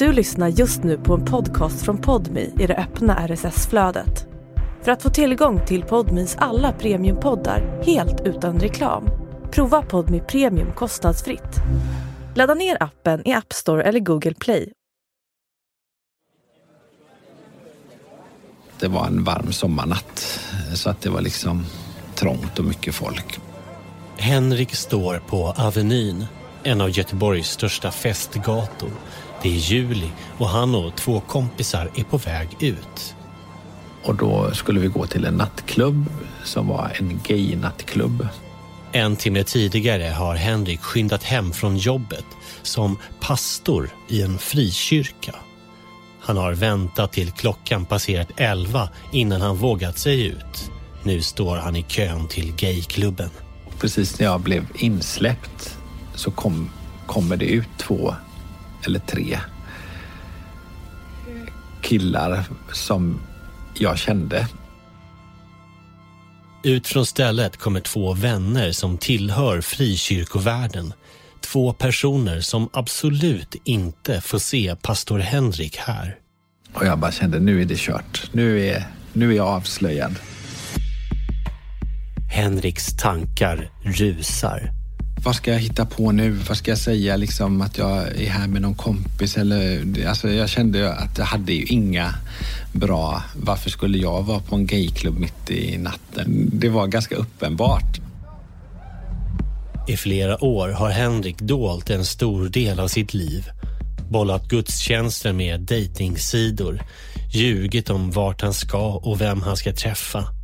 Du lyssnar just nu på en podcast från Podmi i det öppna RSS-flödet. För att få tillgång till Podmis alla premiumpoddar helt utan reklam, prova Podmi Premium kostnadsfritt. Ladda ner appen i App Store eller Google Play. Det var en varm sommarnatt så att det var liksom trångt och mycket folk. Henrik står på Avenyn, en av Göteborgs största festgator. Det är juli och han och två kompisar är på väg ut. Och då skulle vi gå till en nattklubb som var en gay-nattklubb. En timme tidigare har Henrik skyndat hem från jobbet som pastor i en frikyrka. Han har väntat till klockan passerat elva innan han vågat sig ut. Nu står han i kön till gayklubben. Precis när jag blev insläppt så kom, kommer det ut två eller tre killar som jag kände. Ut från stället kommer två vänner som tillhör frikyrkovärlden. Två personer som absolut inte får se pastor Henrik här. Och jag bara kände, nu är det kört. Nu är, nu är jag avslöjad. Henriks tankar rusar. Vad ska jag hitta på nu? Vad ska jag säga? Liksom att jag är här med någon kompis eller... Alltså jag kände att jag hade ju inga bra... Varför skulle jag vara på en gayklubb mitt i natten? Det var ganska uppenbart. I flera år har Henrik dolt en stor del av sitt liv. Bollat gudstjänster med dejtingsidor, ljugit om vart han ska och vem han ska träffa.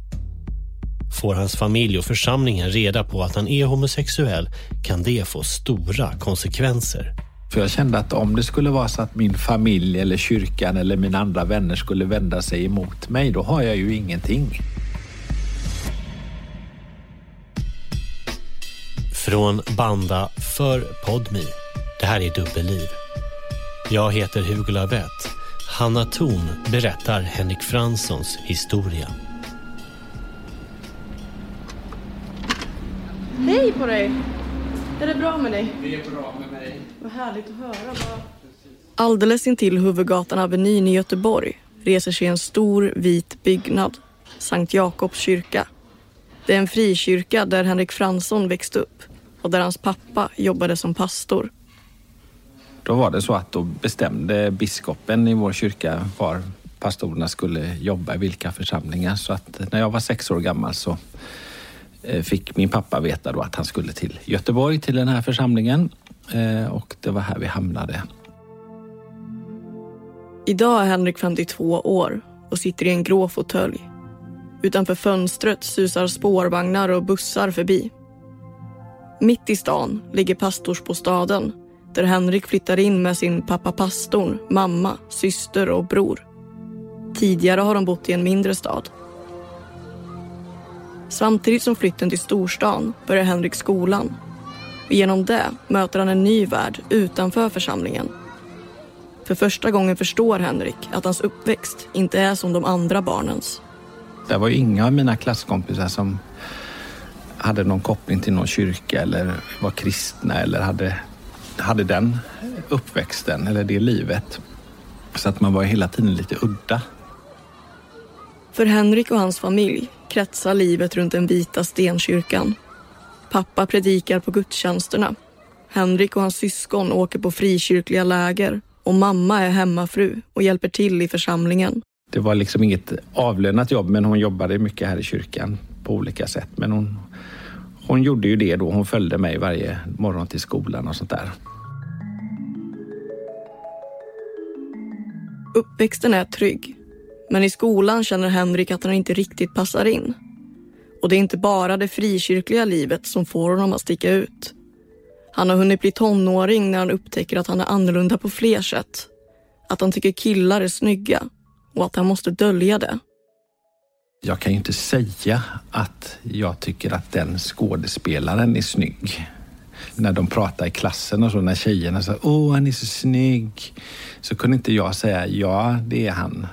Får hans familj och församlingen reda på att han är homosexuell kan det få stora konsekvenser. För jag kände att om det skulle vara så att min familj eller kyrkan eller mina andra vänner skulle vända sig emot mig, då har jag ju ingenting. Från Banda för Podmi. Det här är Dubbelliv. Jag heter Hugo Lavett. Hanna Thorn berättar Henrik Franssons historia. Hej på dig! Är det bra med dig? Det är bra med mig. Vad härligt att höra. Bara. Alldeles intill huvudgatan Avenyn i Göteborg reser sig en stor vit byggnad, Sankt Jakobs kyrka. Det är en frikyrka där Henrik Fransson växte upp och där hans pappa jobbade som pastor. Då var det så att då bestämde biskopen i vår kyrka var pastorerna skulle jobba i vilka församlingar. Så att när jag var sex år gammal så Eh, fick min pappa veta då att han skulle till Göteborg till den här församlingen eh, och det var här vi hamnade. Idag är Henrik 52 år och sitter i en grå fåtölj. Utanför fönstret susar spårvagnar och bussar förbi. Mitt i stan ligger pastorsbostaden där Henrik flyttar in med sin pappa pastorn, mamma, syster och bror. Tidigare har de bott i en mindre stad. Samtidigt som flytten till storstan börjar Henrik skolan. Och genom det möter han en ny värld utanför församlingen. För första gången förstår Henrik att hans uppväxt inte är som de andra barnens. Det var ju inga av mina klasskompisar som hade någon koppling till någon kyrka eller var kristna eller hade, hade den uppväxten eller det livet. Så att man var hela tiden lite udda. För Henrik och hans familj kretsar livet runt den vita stenkyrkan. Pappa predikar på gudstjänsterna. Henrik och hans syskon åker på frikyrkliga läger och mamma är hemmafru och hjälper till i församlingen. Det var liksom inget avlönat jobb men hon jobbade mycket här i kyrkan på olika sätt. Men hon, hon gjorde ju det då. Hon följde mig varje morgon till skolan och sånt där. Uppväxten är trygg. Men i skolan känner Henrik att han inte riktigt passar in. Och det är inte bara det frikyrkliga livet som får honom att sticka ut. Han har hunnit bli tonåring när han upptäcker att han är annorlunda på fler sätt. Att han tycker killar är snygga och att han måste dölja det. Jag kan ju inte säga att jag tycker att den skådespelaren är snygg. När de pratar i klassen och så, när tjejerna sa åh han är så snygg. Så kunde inte jag säga ja, det är han.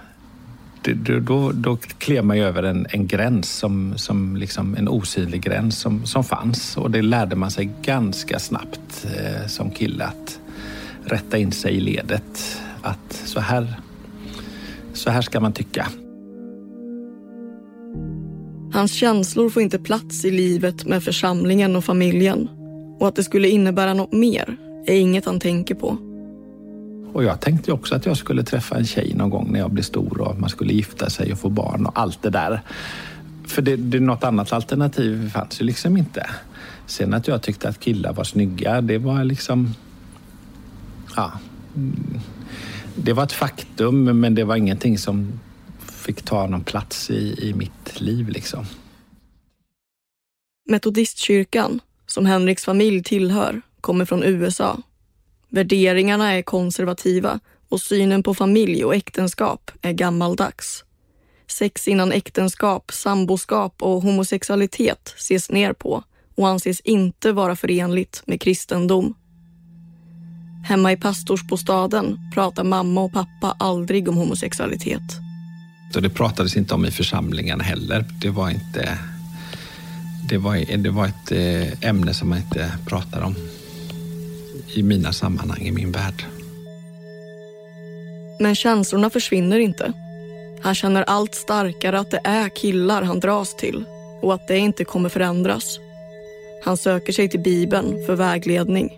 Då, då, då klev man ju över en, en gräns, som, som liksom en osynlig gräns som, som fanns. Och det lärde man sig ganska snabbt eh, som kille att rätta in sig i ledet. att så här, så här ska man tycka. Hans känslor får inte plats i livet med församlingen och familjen. Och att det skulle innebära något mer är inget han tänker på. Och jag tänkte också att jag skulle träffa en tjej någon gång när jag blir stor och man skulle gifta sig och få barn och allt det där. För det, det, något annat alternativ fanns ju liksom inte. Sen att jag tyckte att killar var snygga, det var liksom... Ja. Det var ett faktum, men det var ingenting som fick ta någon plats i, i mitt liv liksom. Metodistkyrkan, som Henriks familj tillhör, kommer från USA. Värderingarna är konservativa och synen på familj och äktenskap är gammaldags. Sex innan äktenskap, samboskap och homosexualitet ses ner på och anses inte vara förenligt med kristendom. Hemma i pastorsbostaden pratar mamma och pappa aldrig om homosexualitet. Och det pratades inte om i församlingen heller. Det var inte... Det var, det var ett eh, ämne som man inte pratade om i mina sammanhang, i min värld. Men känslorna försvinner inte. Han känner allt starkare att det är killar han dras till och att det inte kommer förändras. Han söker sig till Bibeln för vägledning.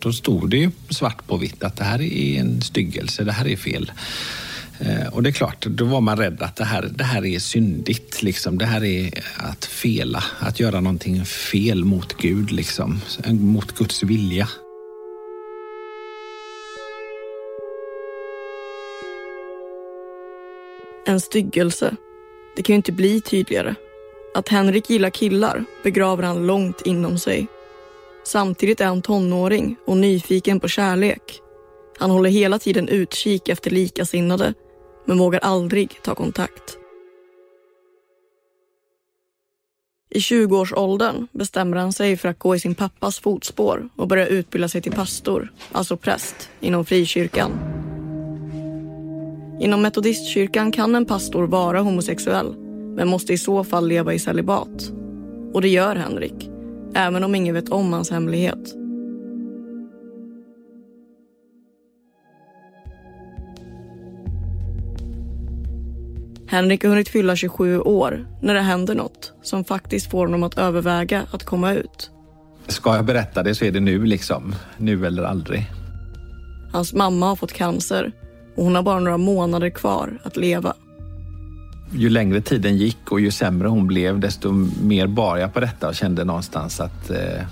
Då stod det ju svart på vitt att det här är en styggelse, det här är fel. Eh, och det är klart, då var man rädd att det här, det här är syndigt. Liksom. Det här är att fela, att göra någonting fel mot Gud, liksom. Eh, mot Guds vilja. En styggelse. Det kan ju inte bli tydligare. Att Henrik gillar killar begraver han långt inom sig. Samtidigt är han tonåring och nyfiken på kärlek. Han håller hela tiden utkik efter likasinnade men vågar aldrig ta kontakt. I 20-årsåldern bestämmer han sig för att gå i sin pappas fotspår och börja utbilda sig till pastor, alltså präst, inom frikyrkan. Inom metodistkyrkan kan en pastor vara homosexuell men måste i så fall leva i celibat. Och det gör Henrik, även om ingen vet om hans hemlighet. Henrik har hunnit fylla 27 år när det händer något som faktiskt får honom att överväga att komma ut. Ska jag berätta det så är det nu liksom. Nu eller aldrig. Hans mamma har fått cancer och hon har bara några månader kvar att leva. Ju längre tiden gick och ju sämre hon blev desto mer bar jag på detta och kände någonstans att eh,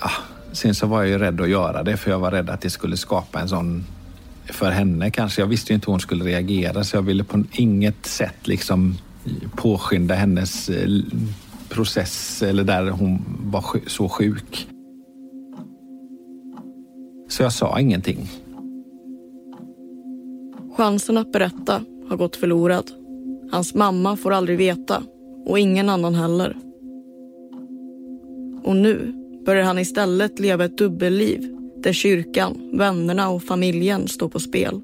ja, Sen så var jag ju rädd att göra det för jag var rädd att det skulle skapa en sån för henne kanske. Jag visste ju inte hur hon skulle reagera så jag ville på inget sätt liksom påskynda hennes eh, process eller där hon var så sjuk. Så jag sa ingenting. Chansen att berätta har gått förlorad. Hans mamma får aldrig veta och ingen annan heller. Och nu börjar han istället leva ett dubbelliv där kyrkan, vännerna och familjen står på spel.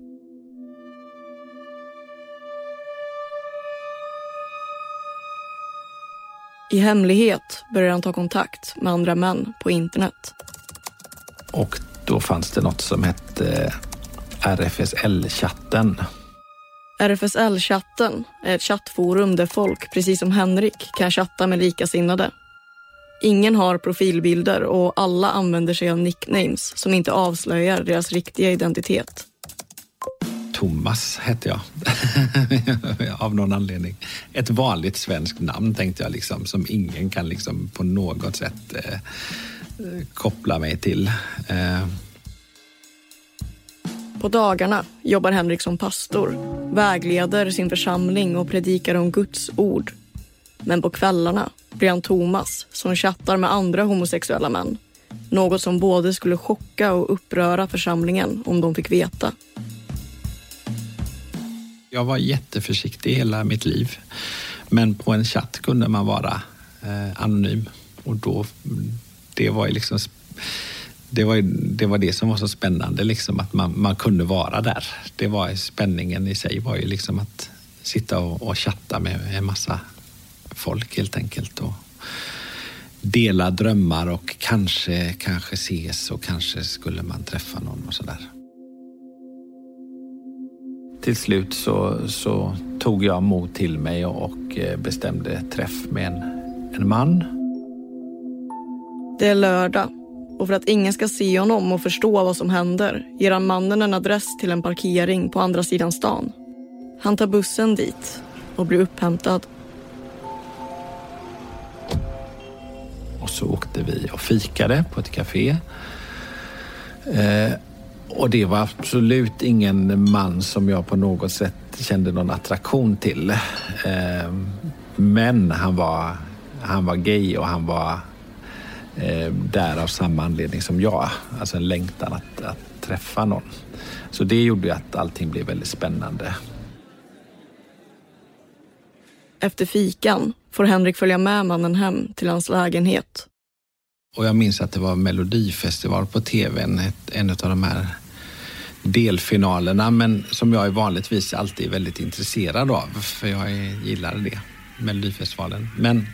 I hemlighet börjar han ta kontakt med andra män på internet. Och då fanns det något som hette RFSL-chatten. RFSL-chatten är ett chattforum där folk, precis som Henrik, kan chatta med likasinnade. Ingen har profilbilder och alla använder sig av nicknames som inte avslöjar deras riktiga identitet. Thomas hette jag, av någon anledning. Ett vanligt svenskt namn tänkte jag, liksom, som ingen kan liksom på något sätt eh, koppla mig till. Eh. På dagarna jobbar Henrik som pastor, vägleder sin församling och predikar om Guds ord. Men på kvällarna blir han Thomas som chattar med andra homosexuella män. Något som både skulle chocka och uppröra församlingen om de fick veta. Jag var jätteförsiktig hela mitt liv. Men på en chatt kunde man vara eh, anonym. Och då, det var ju liksom det var, det var det som var så spännande, liksom, att man, man kunde vara där. Det var spänningen i sig var ju liksom att sitta och, och chatta med en massa folk helt enkelt. Och dela drömmar och kanske, kanske ses och kanske skulle man träffa någon och sådär. till slut så, så tog jag mod till mig och eh, bestämde träff med en, en man. Det är lördag och för att ingen ska se honom och förstå vad som händer ger han mannen en adress till en parkering på andra sidan stan. Han tar bussen dit och blir upphämtad. Och så åkte vi och fikade på ett café. Eh, och det var absolut ingen man som jag på något sätt kände någon attraktion till. Eh, men han var, han var gay och han var eh, där av samma anledning som jag. Alltså en längtan att, att träffa någon. Så det gjorde ju att allting blev väldigt spännande. Efter fikan får Henrik följa med mannen hem till hans lägenhet. Och jag minns att det var Melodifestival på tv, en, en av de här delfinalerna, men som jag är vanligtvis alltid är väldigt intresserad av, för jag gillar det, Melodifestivalen. Men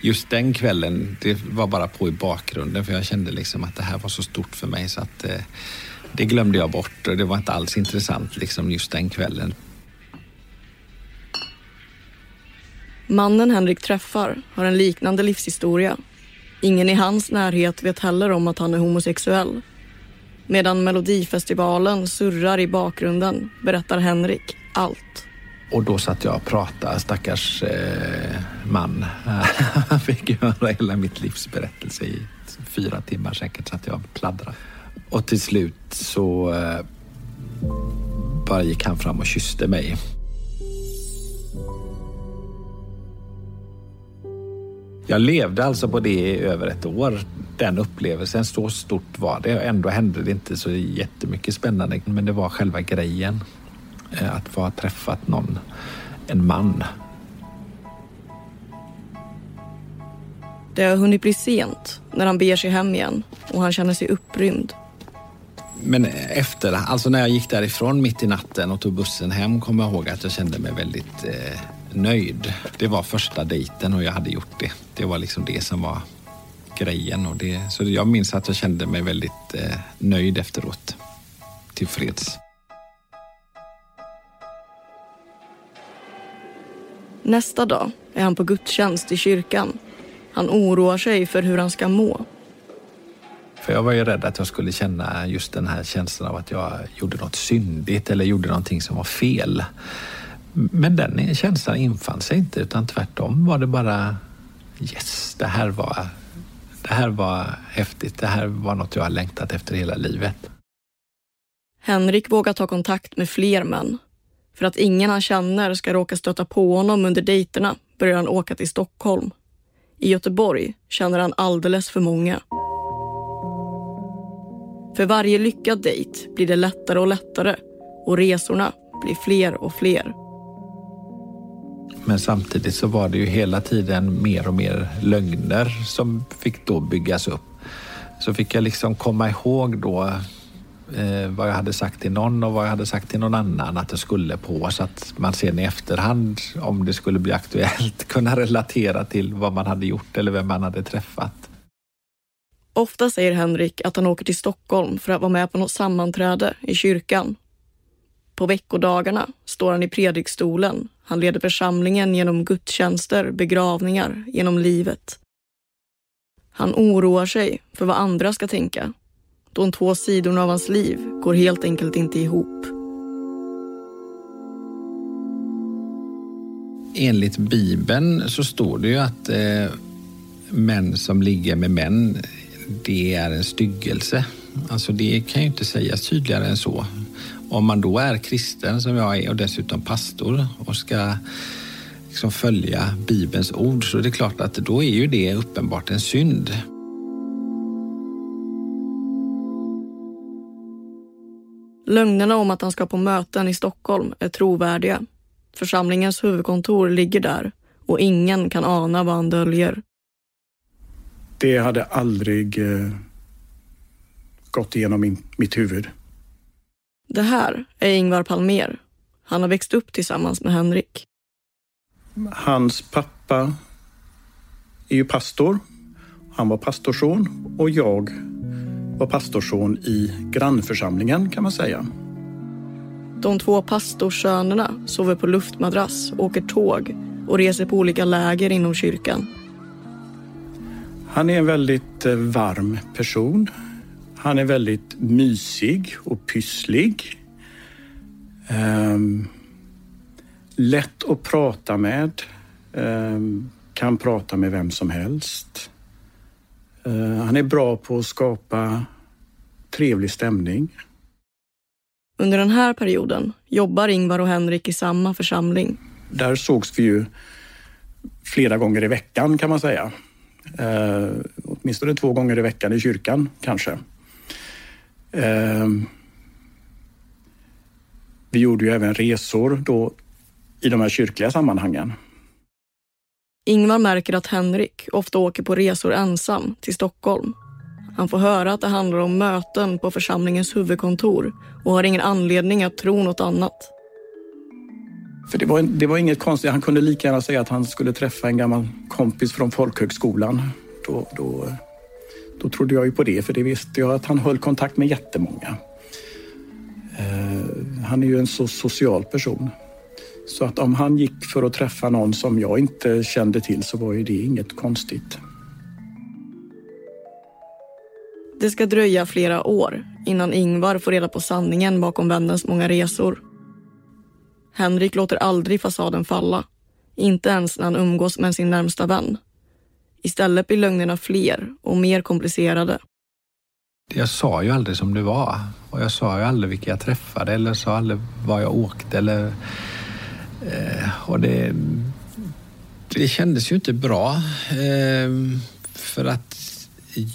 just den kvällen, det var bara på i bakgrunden, för jag kände liksom att det här var så stort för mig så att eh, det glömde jag bort och det var inte alls intressant liksom just den kvällen. Mannen Henrik träffar har en liknande livshistoria. Ingen i hans närhet vet heller om att han är homosexuell. Medan Melodifestivalen surrar i bakgrunden berättar Henrik allt. Och då satt jag och pratade, stackars eh, man. Han fick höra hela mitt livs berättelse i fyra timmar säkert, satt jag jag pladdrade. Och till slut så eh, bara gick han fram och kysste mig. Jag levde alltså på det i över ett år, den upplevelsen. Så stort var det. Ändå hände det inte så jättemycket spännande, men det var själva grejen. Eh, att få ha träffat någon, en man. Det har hunnit bli sent när han beger sig hem igen och han känner sig upprymd. Men efter, alltså när jag gick därifrån mitt i natten och tog bussen hem kommer jag ihåg att jag kände mig väldigt eh, nöjd. Det var första dejten och jag hade gjort det. Det var liksom det som var grejen. Och det, så jag minns att jag kände mig väldigt eh, nöjd efteråt. Tillfreds. Nästa dag är han på gudstjänst i kyrkan. Han oroar sig för hur han ska må. För jag var ju rädd att jag skulle känna just den här känslan av att jag gjorde något syndigt eller gjorde någonting som var fel. Men den känslan infann sig inte utan tvärtom var det bara yes, det här var, det här var häftigt. Det här var något jag har längtat efter hela livet. Henrik vågar ta kontakt med fler män. För att ingen han känner ska råka stöta på honom under dejterna börjar han åka till Stockholm. I Göteborg känner han alldeles för många. För varje lyckad dejt blir det lättare och lättare och resorna blir fler och fler. Men samtidigt så var det ju hela tiden mer och mer lögner som fick då byggas upp. Så fick jag liksom komma ihåg då eh, vad jag hade sagt till någon och vad jag hade sagt till någon annan att det skulle på så att man sen i efterhand, om det skulle bli aktuellt, kunna relatera till vad man hade gjort eller vem man hade träffat. Ofta säger Henrik att han åker till Stockholm för att vara med på något sammanträde i kyrkan. På veckodagarna står han i predikstolen. Han leder församlingen genom gudstjänster, begravningar, genom livet. Han oroar sig för vad andra ska tänka. De två sidorna av hans liv går helt enkelt inte ihop. Enligt Bibeln så står det ju att eh, män som ligger med män, det är en styggelse. Alltså det kan ju inte sägas tydligare än så. Om man då är kristen som jag är och dessutom pastor och ska liksom följa Bibelns ord så är det klart att då är ju det uppenbart en synd. Lögnerna om att han ska på möten i Stockholm är trovärdiga. Församlingens huvudkontor ligger där och ingen kan ana vad han döljer. Det hade aldrig eh, gått igenom min, mitt huvud. Det här är Ingvar Palmer. Han har växt upp tillsammans med Henrik. Hans pappa är ju pastor. Han var pastorsson och jag var pastorsson i grannförsamlingen kan man säga. De två pastorssönerna sover på luftmadrass, åker tåg och reser på olika läger inom kyrkan. Han är en väldigt eh, varm person. Han är väldigt mysig och pysslig. Um, lätt att prata med. Um, kan prata med vem som helst. Uh, han är bra på att skapa trevlig stämning. Under den här perioden jobbar Ingvar och Henrik i samma församling. Där sågs vi ju flera gånger i veckan kan man säga. Eh, åtminstone två gånger i veckan i kyrkan kanske. Eh, vi gjorde ju även resor då i de här kyrkliga sammanhangen. Ingvar märker att Henrik ofta åker på resor ensam till Stockholm. Han får höra att det handlar om möten på församlingens huvudkontor och har ingen anledning att tro något annat. För det var, det var inget konstigt. Han kunde lika gärna säga att han skulle träffa en gammal kompis från folkhögskolan. Då, då, då trodde jag ju på det, för det visste jag att han höll kontakt med jättemånga. Eh, han är ju en så social person. Så att om han gick för att träffa någon som jag inte kände till så var ju det inget konstigt. Det ska dröja flera år innan Ingvar får reda på sanningen bakom vännens många resor. Henrik låter aldrig fasaden falla. Inte ens när han umgås med sin närmsta vän. Istället blir lögnerna fler och mer komplicerade. Jag sa ju aldrig som det var. Och jag sa ju aldrig vilka jag träffade eller sa aldrig var jag åkte eller... Eh, och det, det kändes ju inte bra. Eh, för att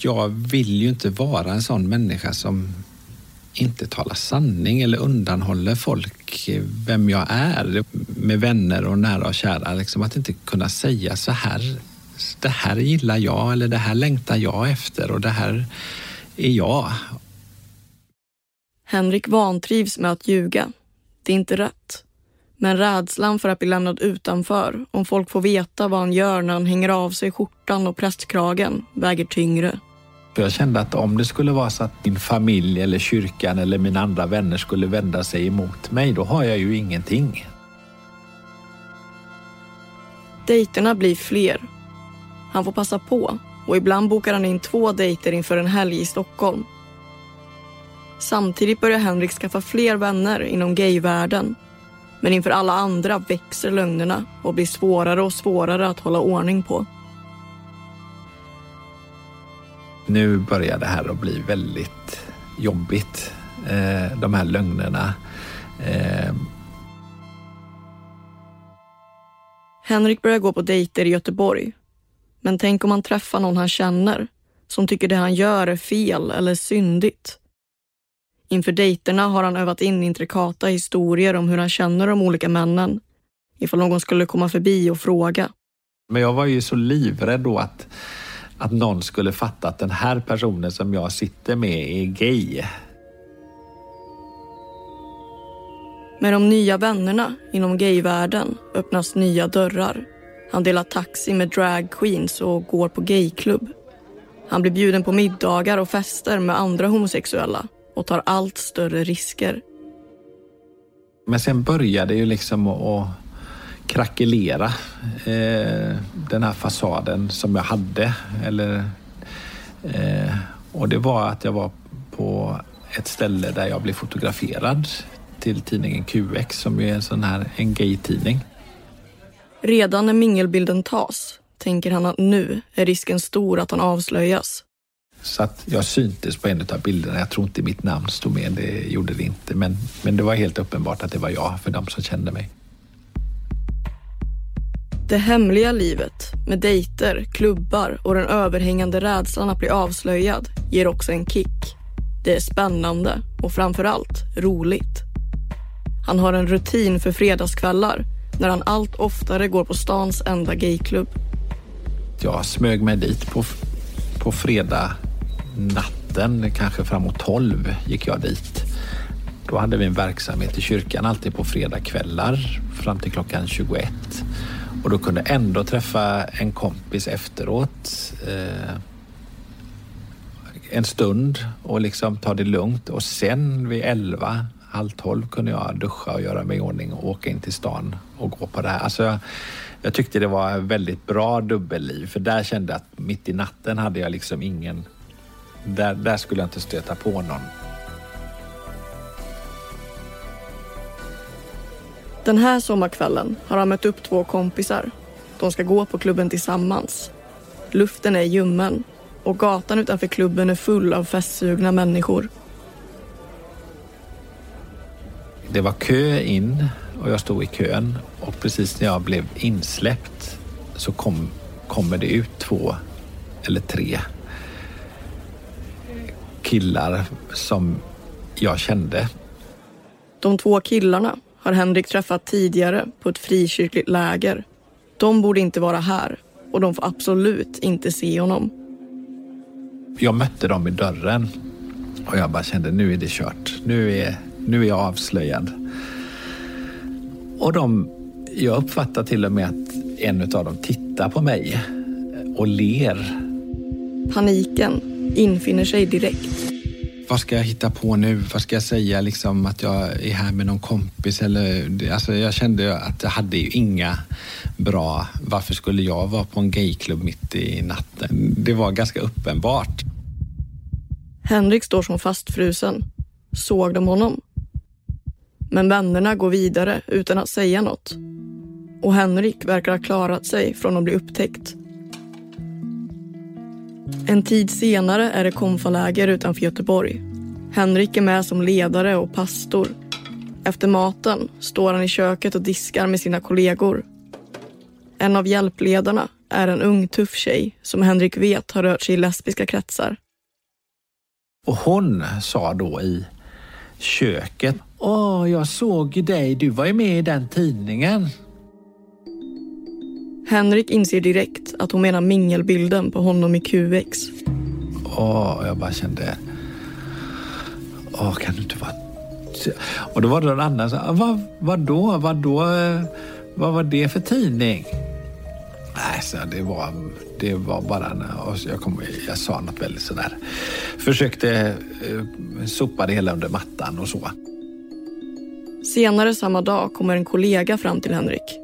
jag vill ju inte vara en sån människa som inte talar sanning eller undanhåller folk vem jag är med vänner och nära och kära. Liksom att inte kunna säga så här, det här gillar jag eller det här längtar jag efter och det här är jag. Henrik vantrivs med att ljuga. Det är inte rätt. Men rädslan för att bli lämnad utanför om folk får veta vad han gör när han hänger av sig skjortan och prästkragen väger tyngre. Jag kände att om det skulle vara så att min familj eller kyrkan eller mina andra vänner skulle vända sig emot mig, då har jag ju ingenting. Dejterna blir fler. Han får passa på och ibland bokar han in två dejter inför en helg i Stockholm. Samtidigt börjar Henrik skaffa fler vänner inom gayvärlden. Men inför alla andra växer lögnerna och blir svårare och svårare att hålla ordning på. nu börjar det här att bli väldigt jobbigt. Eh, de här lögnerna. Eh. Henrik börjar gå på dejter i Göteborg. Men tänk om han träffar någon han känner som tycker det han gör är fel eller syndigt. Inför dejterna har han övat in intrikata historier om hur han känner de olika männen ifall någon skulle komma förbi och fråga. Men jag var ju så livrädd då att att någon skulle fatta att den här personen som jag sitter med är gay. Med de nya vännerna inom gayvärlden öppnas nya dörrar. Han delar taxi med dragqueens och går på gayklubb. Han blir bjuden på middagar och fester med andra homosexuella och tar allt större risker. Men sen började det ju liksom att krackelera eh, den här fasaden som jag hade. Eller, eh, och det var att jag var på ett ställe där jag blev fotograferad till tidningen QX som är en sån här en gay-tidning. Redan när mingelbilden tas tänker han att nu är risken stor att han avslöjas. Så att jag syntes på en av bilderna. Jag tror inte mitt namn stod med, det gjorde det inte. Men, men det var helt uppenbart att det var jag för de som kände mig. Det hemliga livet med dejter, klubbar och den överhängande rädslan att bli avslöjad ger också en kick. Det är spännande och framförallt roligt. Han har en rutin för fredagskvällar när han allt oftare går på stans enda gayklubb. Jag smög mig dit på, på fredag natten, kanske framåt tolv gick jag dit. Då hade vi en verksamhet i kyrkan alltid på fredagskvällar fram till klockan 21. Och då kunde jag ändå träffa en kompis efteråt eh, en stund och liksom ta det lugnt och sen vid elva halv tolv kunde jag duscha och göra mig i ordning och åka in till stan och gå på det här. Alltså jag, jag tyckte det var ett väldigt bra dubbelliv för där kände jag att mitt i natten hade jag liksom ingen... Där, där skulle jag inte stöta på någon. Den här sommarkvällen har han mött upp två kompisar. De ska gå på klubben tillsammans. Luften är ljummen och gatan utanför klubben är full av festsugna människor. Det var kö in och jag stod i kön och precis när jag blev insläppt så kom, kommer det ut två eller tre killar som jag kände. De två killarna har Henrik träffat tidigare på ett frikyrkligt läger. De borde inte vara här och de får absolut inte se honom. Jag mötte dem i dörren och jag bara kände nu är det kört. Nu är, nu är jag avslöjad. Och de, jag uppfattar till och med att en av dem tittar på mig och ler. Paniken infinner sig direkt. Vad ska jag hitta på nu? Vad ska jag säga? Liksom att jag är här med någon kompis? Eller, alltså jag kände att jag hade ju inga bra... Varför skulle jag vara på en gayklubb mitt i natten? Det var ganska uppenbart. Henrik står som fastfrusen. Såg de honom? Men vännerna går vidare utan att säga något. Och Henrik verkar ha klarat sig från att bli upptäckt. En tid senare är det konfaläger utanför Göteborg. Henrik är med som ledare och pastor. Efter maten står han i köket och diskar med sina kollegor. En av hjälpledarna är en ung tuff tjej som Henrik vet har rört sig i lesbiska kretsar. Och hon sa då i köket. Åh, jag såg dig. Du var ju med i den tidningen. Henrik inser direkt att hon menar mingelbilden på honom i QX. Åh, jag bara kände... Åh, kan du inte vara... Och då var det någon annan som vad, vadå, vadå, vad var det för tidning? Nej, så det var, det var bara... Jag, kom, jag sa något väldigt sådär. Försökte eh, sopa det hela under mattan och så. Senare samma dag kommer en kollega fram till Henrik.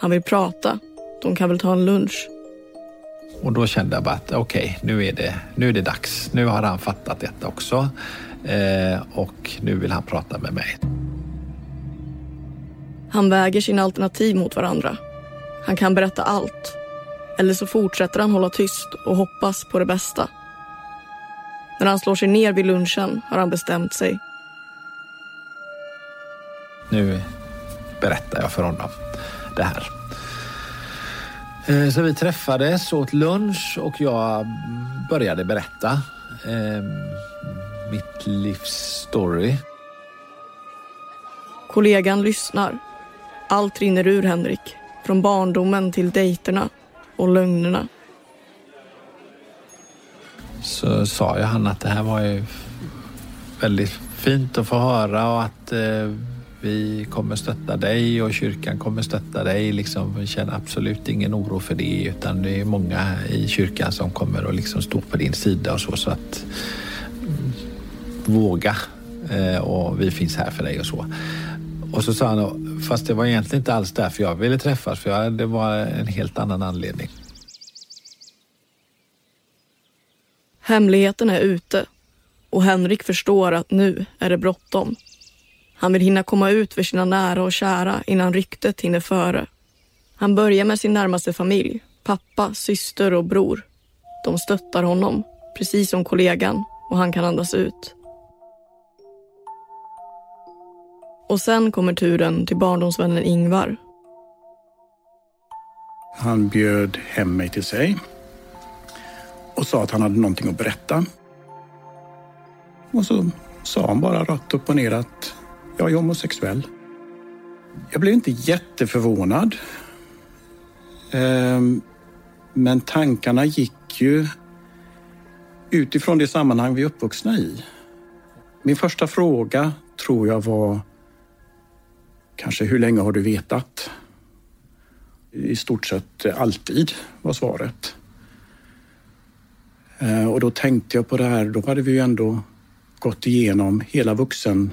Han vill prata. De kan väl ta en lunch. Och då kände jag bara att okej, okay, nu, är det, nu är det dags. Nu har han fattat detta också. Eh, och nu vill han prata med mig. Han väger sina alternativ mot varandra. Han kan berätta allt. Eller så fortsätter han hålla tyst och hoppas på det bästa. När han slår sig ner vid lunchen har han bestämt sig. Nu berättar jag för honom det här. Eh, så vi träffades, åt lunch och jag började berätta eh, mitt livs story. Kollegan lyssnar. Allt rinner ur Henrik. Från barndomen till dejterna och lögnerna. Så sa jag han att det här var ju väldigt fint att få höra och att eh, vi kommer stötta dig och kyrkan kommer stötta dig. Liksom, vi känner absolut ingen oro för det utan det är många i kyrkan som kommer att liksom stå på din sida och så. så att mm, våga eh, och vi finns här för dig och så. Och så sa han, fast det var egentligen inte alls därför jag ville träffas för jag, det var en helt annan anledning. Hemligheten är ute och Henrik förstår att nu är det bråttom. Han vill hinna komma ut för sina nära och kära innan ryktet hinner före. Han börjar med sin närmaste familj, pappa, syster och bror. De stöttar honom, precis som kollegan, och han kan andas ut. Och sen kommer turen till barndomsvännen Ingvar. Han bjöd hem mig till sig och sa att han hade någonting att berätta. Och så sa han bara rakt upp och ner att jag är homosexuell. Jag blev inte jätteförvånad. Ehm, men tankarna gick ju utifrån det sammanhang vi är uppvuxna i. Min första fråga tror jag var kanske hur länge har du vetat? I stort sett alltid var svaret. Ehm, och då tänkte jag på det här, då hade vi ju ändå gått igenom hela vuxen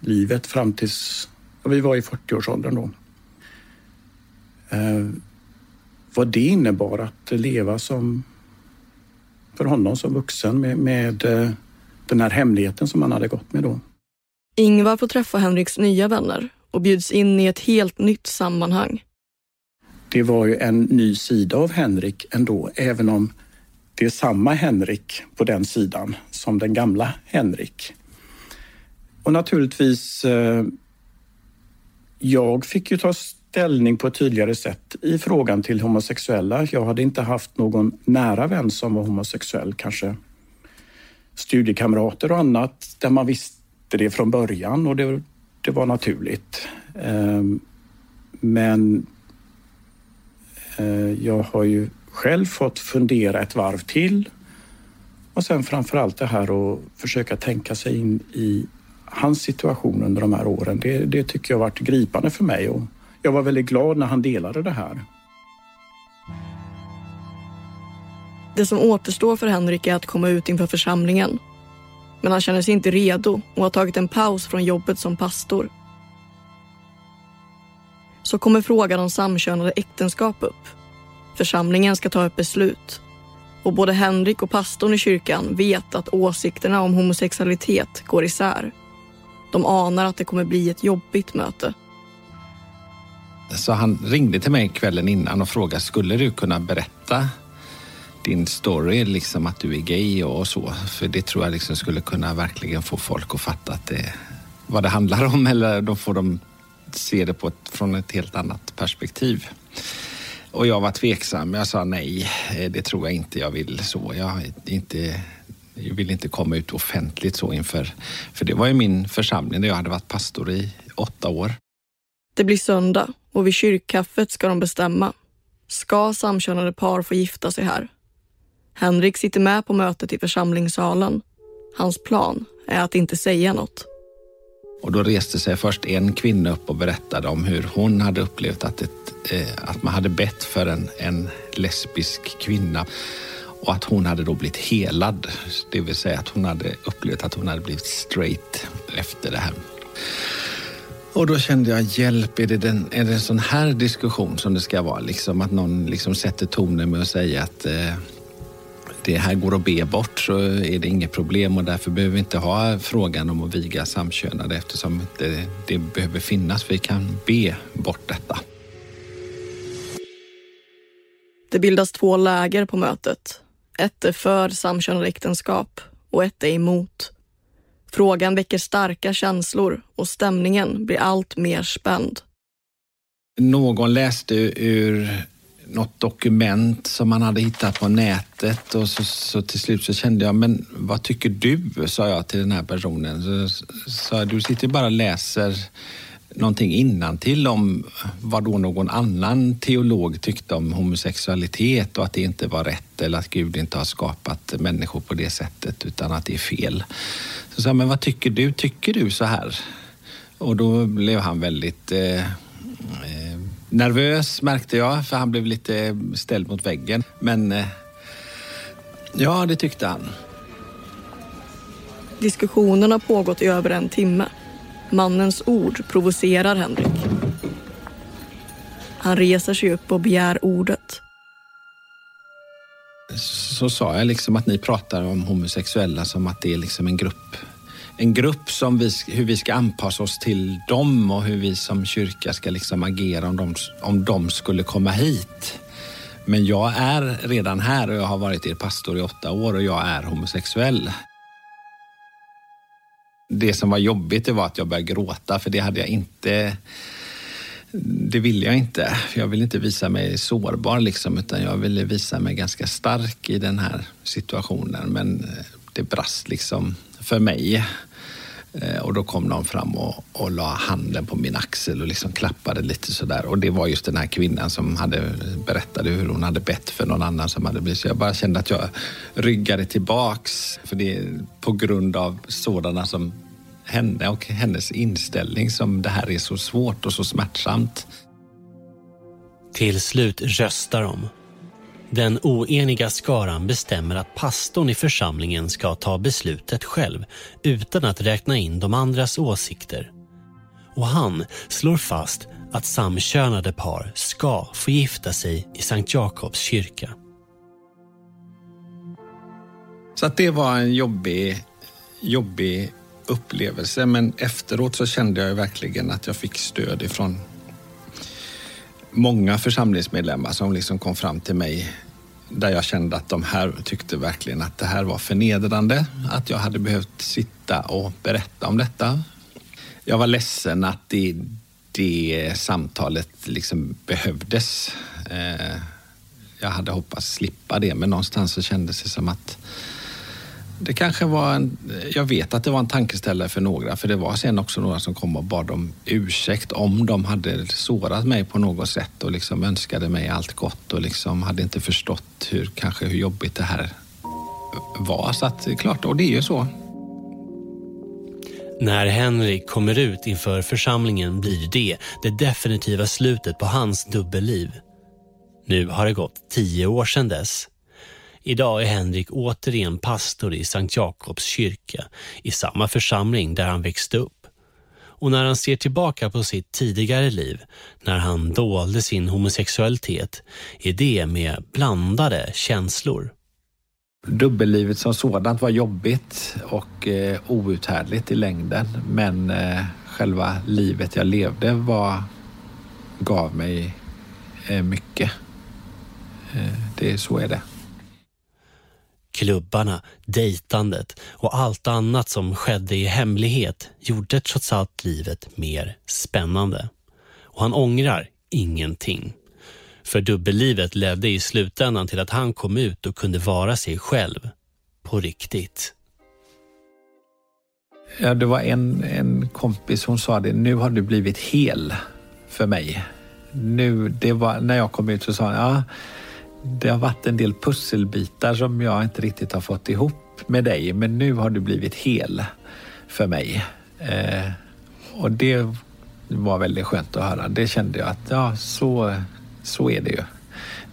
vuxenlivet fram tills ja, vi var i 40-årsåldern då. Eh, vad det innebar att leva som för honom som vuxen med, med eh, den här hemligheten som han hade gått med då. Ingvar får träffa Henriks nya vänner och bjuds in i ett helt nytt sammanhang. Det var ju en ny sida av Henrik ändå, även om det är samma Henrik på den sidan som den gamla Henrik. Och naturligtvis, eh, jag fick ju ta ställning på ett tydligare sätt i frågan till homosexuella. Jag hade inte haft någon nära vän som var homosexuell, kanske studiekamrater och annat där man visste det från början och det, det var naturligt. Eh, men eh, jag har ju själv fått fundera ett varv till och sen framför allt det här att försöka tänka sig in i hans situation under de här åren. Det, det tycker jag varit gripande för mig och jag var väldigt glad när han delade det här. Det som återstår för Henrik är att komma ut inför församlingen. Men han känner sig inte redo och har tagit en paus från jobbet som pastor. Så kommer frågan om samkönade äktenskap upp. Församlingen ska ta ett beslut. Och både Henrik och pastorn i kyrkan vet att åsikterna om homosexualitet går isär. De anar att det kommer bli ett jobbigt möte. Så han ringde till mig kvällen innan och frågade, skulle du kunna berätta din story, liksom att du är gay och så? För det tror jag liksom skulle kunna verkligen få folk att fatta att det, vad det handlar om eller då får de se det på ett, från ett helt annat perspektiv. Och jag var tveksam. Jag sa nej, eh, det tror jag inte jag vill så. Jag, inte, jag vill inte komma ut offentligt så inför... För det var ju min församling där jag hade varit pastor i åtta år. Det blir söndag och vid kyrkkaffet ska de bestämma. Ska samkönade par få gifta sig här? Henrik sitter med på mötet i församlingssalen. Hans plan är att inte säga något. Och då reste sig först en kvinna upp och berättade om hur hon hade upplevt att, ett, eh, att man hade bett för en, en lesbisk kvinna och att hon hade då blivit helad. Det vill säga att hon hade upplevt att hon hade blivit straight efter det här. Och då kände jag, hjälp, är det, den, är det en sån här diskussion som det ska vara? Liksom att någon liksom sätter tonen med att säga att eh, det här går att be bort så är det inget problem och därför behöver vi inte ha frågan om att viga samkönade eftersom det, det behöver finnas. Vi kan be bort detta. Det bildas två läger på mötet. Ett är för samkönade äktenskap och ett är emot. Frågan väcker starka känslor och stämningen blir allt mer spänd. Någon läste ur något dokument som man hade hittat på nätet och så, så, till slut så kände jag, men vad tycker du? sa jag till den här personen. Så så du sitter bara och läser någonting innantill om vad då någon annan teolog tyckte om homosexualitet och att det inte var rätt eller att Gud inte har skapat människor på det sättet utan att det är fel. Så sa jag, men vad tycker du? Tycker du så här? Och då blev han väldigt eh, eh nervös märkte jag, för han blev lite ställd mot väggen. Men eh, ja, det tyckte han. Diskussionen har pågått i över en timme. Mannens ord provocerar Henrik. Han reser sig upp och begär ordet. Så sa jag liksom att ni pratar om homosexuella som att det är liksom en grupp en grupp som vi, hur vi ska anpassa oss till dem och hur vi som kyrka ska liksom agera om de, om de skulle komma hit. Men jag är redan här och jag har varit er pastor i åtta år och jag är homosexuell. Det som var jobbigt det var att jag började gråta för det hade jag inte det ville jag inte. Jag ville inte visa mig sårbar liksom, utan jag ville visa mig ganska stark i den här situationen. Men eh, det brast liksom för mig. Eh, och då kom någon fram och, och la handen på min axel och liksom klappade lite sådär. Och det var just den här kvinnan som hade berättade hur hon hade bett för någon annan som hade blivit. Så jag bara kände att jag ryggade tillbaks. För det är på grund av sådana som henne och hennes inställning som det här är så svårt och så smärtsamt. Till slut röstar de. Den oeniga skaran bestämmer att pastorn i församlingen ska ta beslutet själv utan att räkna in de andras åsikter. Och han slår fast att samkönade par ska få gifta sig i Sankt Jakobs kyrka. Så att det var en jobbig, jobbig upplevelse men efteråt så kände jag verkligen att jag fick stöd ifrån många församlingsmedlemmar som liksom kom fram till mig där jag kände att de här tyckte verkligen att det här var förnedrande, att jag hade behövt sitta och berätta om detta. Jag var ledsen att det, det samtalet liksom behövdes. Eh, jag hade hoppats slippa det, men någonstans så kändes det som att det kanske var en, jag vet att det var en tankeställare för några, för det var sen också några som kom och bad om ursäkt om de hade sårat mig på något sätt och liksom önskade mig allt gott och liksom hade inte förstått hur, kanske hur jobbigt det här var. Så att klart, och det är ju så. När Henrik kommer ut inför församlingen blir det det definitiva slutet på hans dubbelliv. Nu har det gått tio år sedan dess. Idag är Henrik återigen pastor i Sankt Jakobs kyrka, i samma församling där han växte upp. Och när han ser tillbaka på sitt tidigare liv, när han dolde sin homosexualitet, är det med blandade känslor. Dubbellivet som sådant var jobbigt och eh, outhärdligt i längden. Men eh, själva livet jag levde var, gav mig eh, mycket. Eh, det, så är det. Klubbarna, dejtandet och allt annat som skedde i hemlighet gjorde trots allt livet mer spännande. Och han ångrar ingenting. För dubbellivet ledde i slutändan till att han kom ut och kunde vara sig själv. På riktigt. Ja, det var en, en kompis, som sa det, nu har du blivit hel för mig. Nu, det var, när jag kom ut så sa han. ja, det har varit en del pusselbitar som jag inte riktigt har fått ihop med dig, men nu har du blivit hel för mig. Eh, och det var väldigt skönt att höra. Det kände jag att ja, så, så är det ju.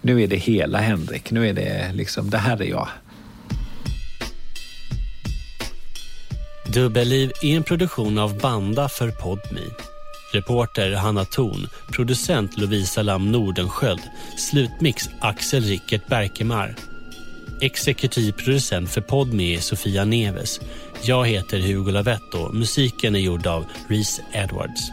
Nu är det hela Henrik. Nu är det liksom, det här är jag. Dubbelliv är en produktion av Banda för Podmi. Reporter Hanna Thorn, producent Lovisa Lam Nordenskjöld, slutmix Axel Rickert Berkemar. Exekutiv producent för Podme är Sofia Neves. Jag heter Hugo Lavetto. Musiken är gjord av Reese Edwards.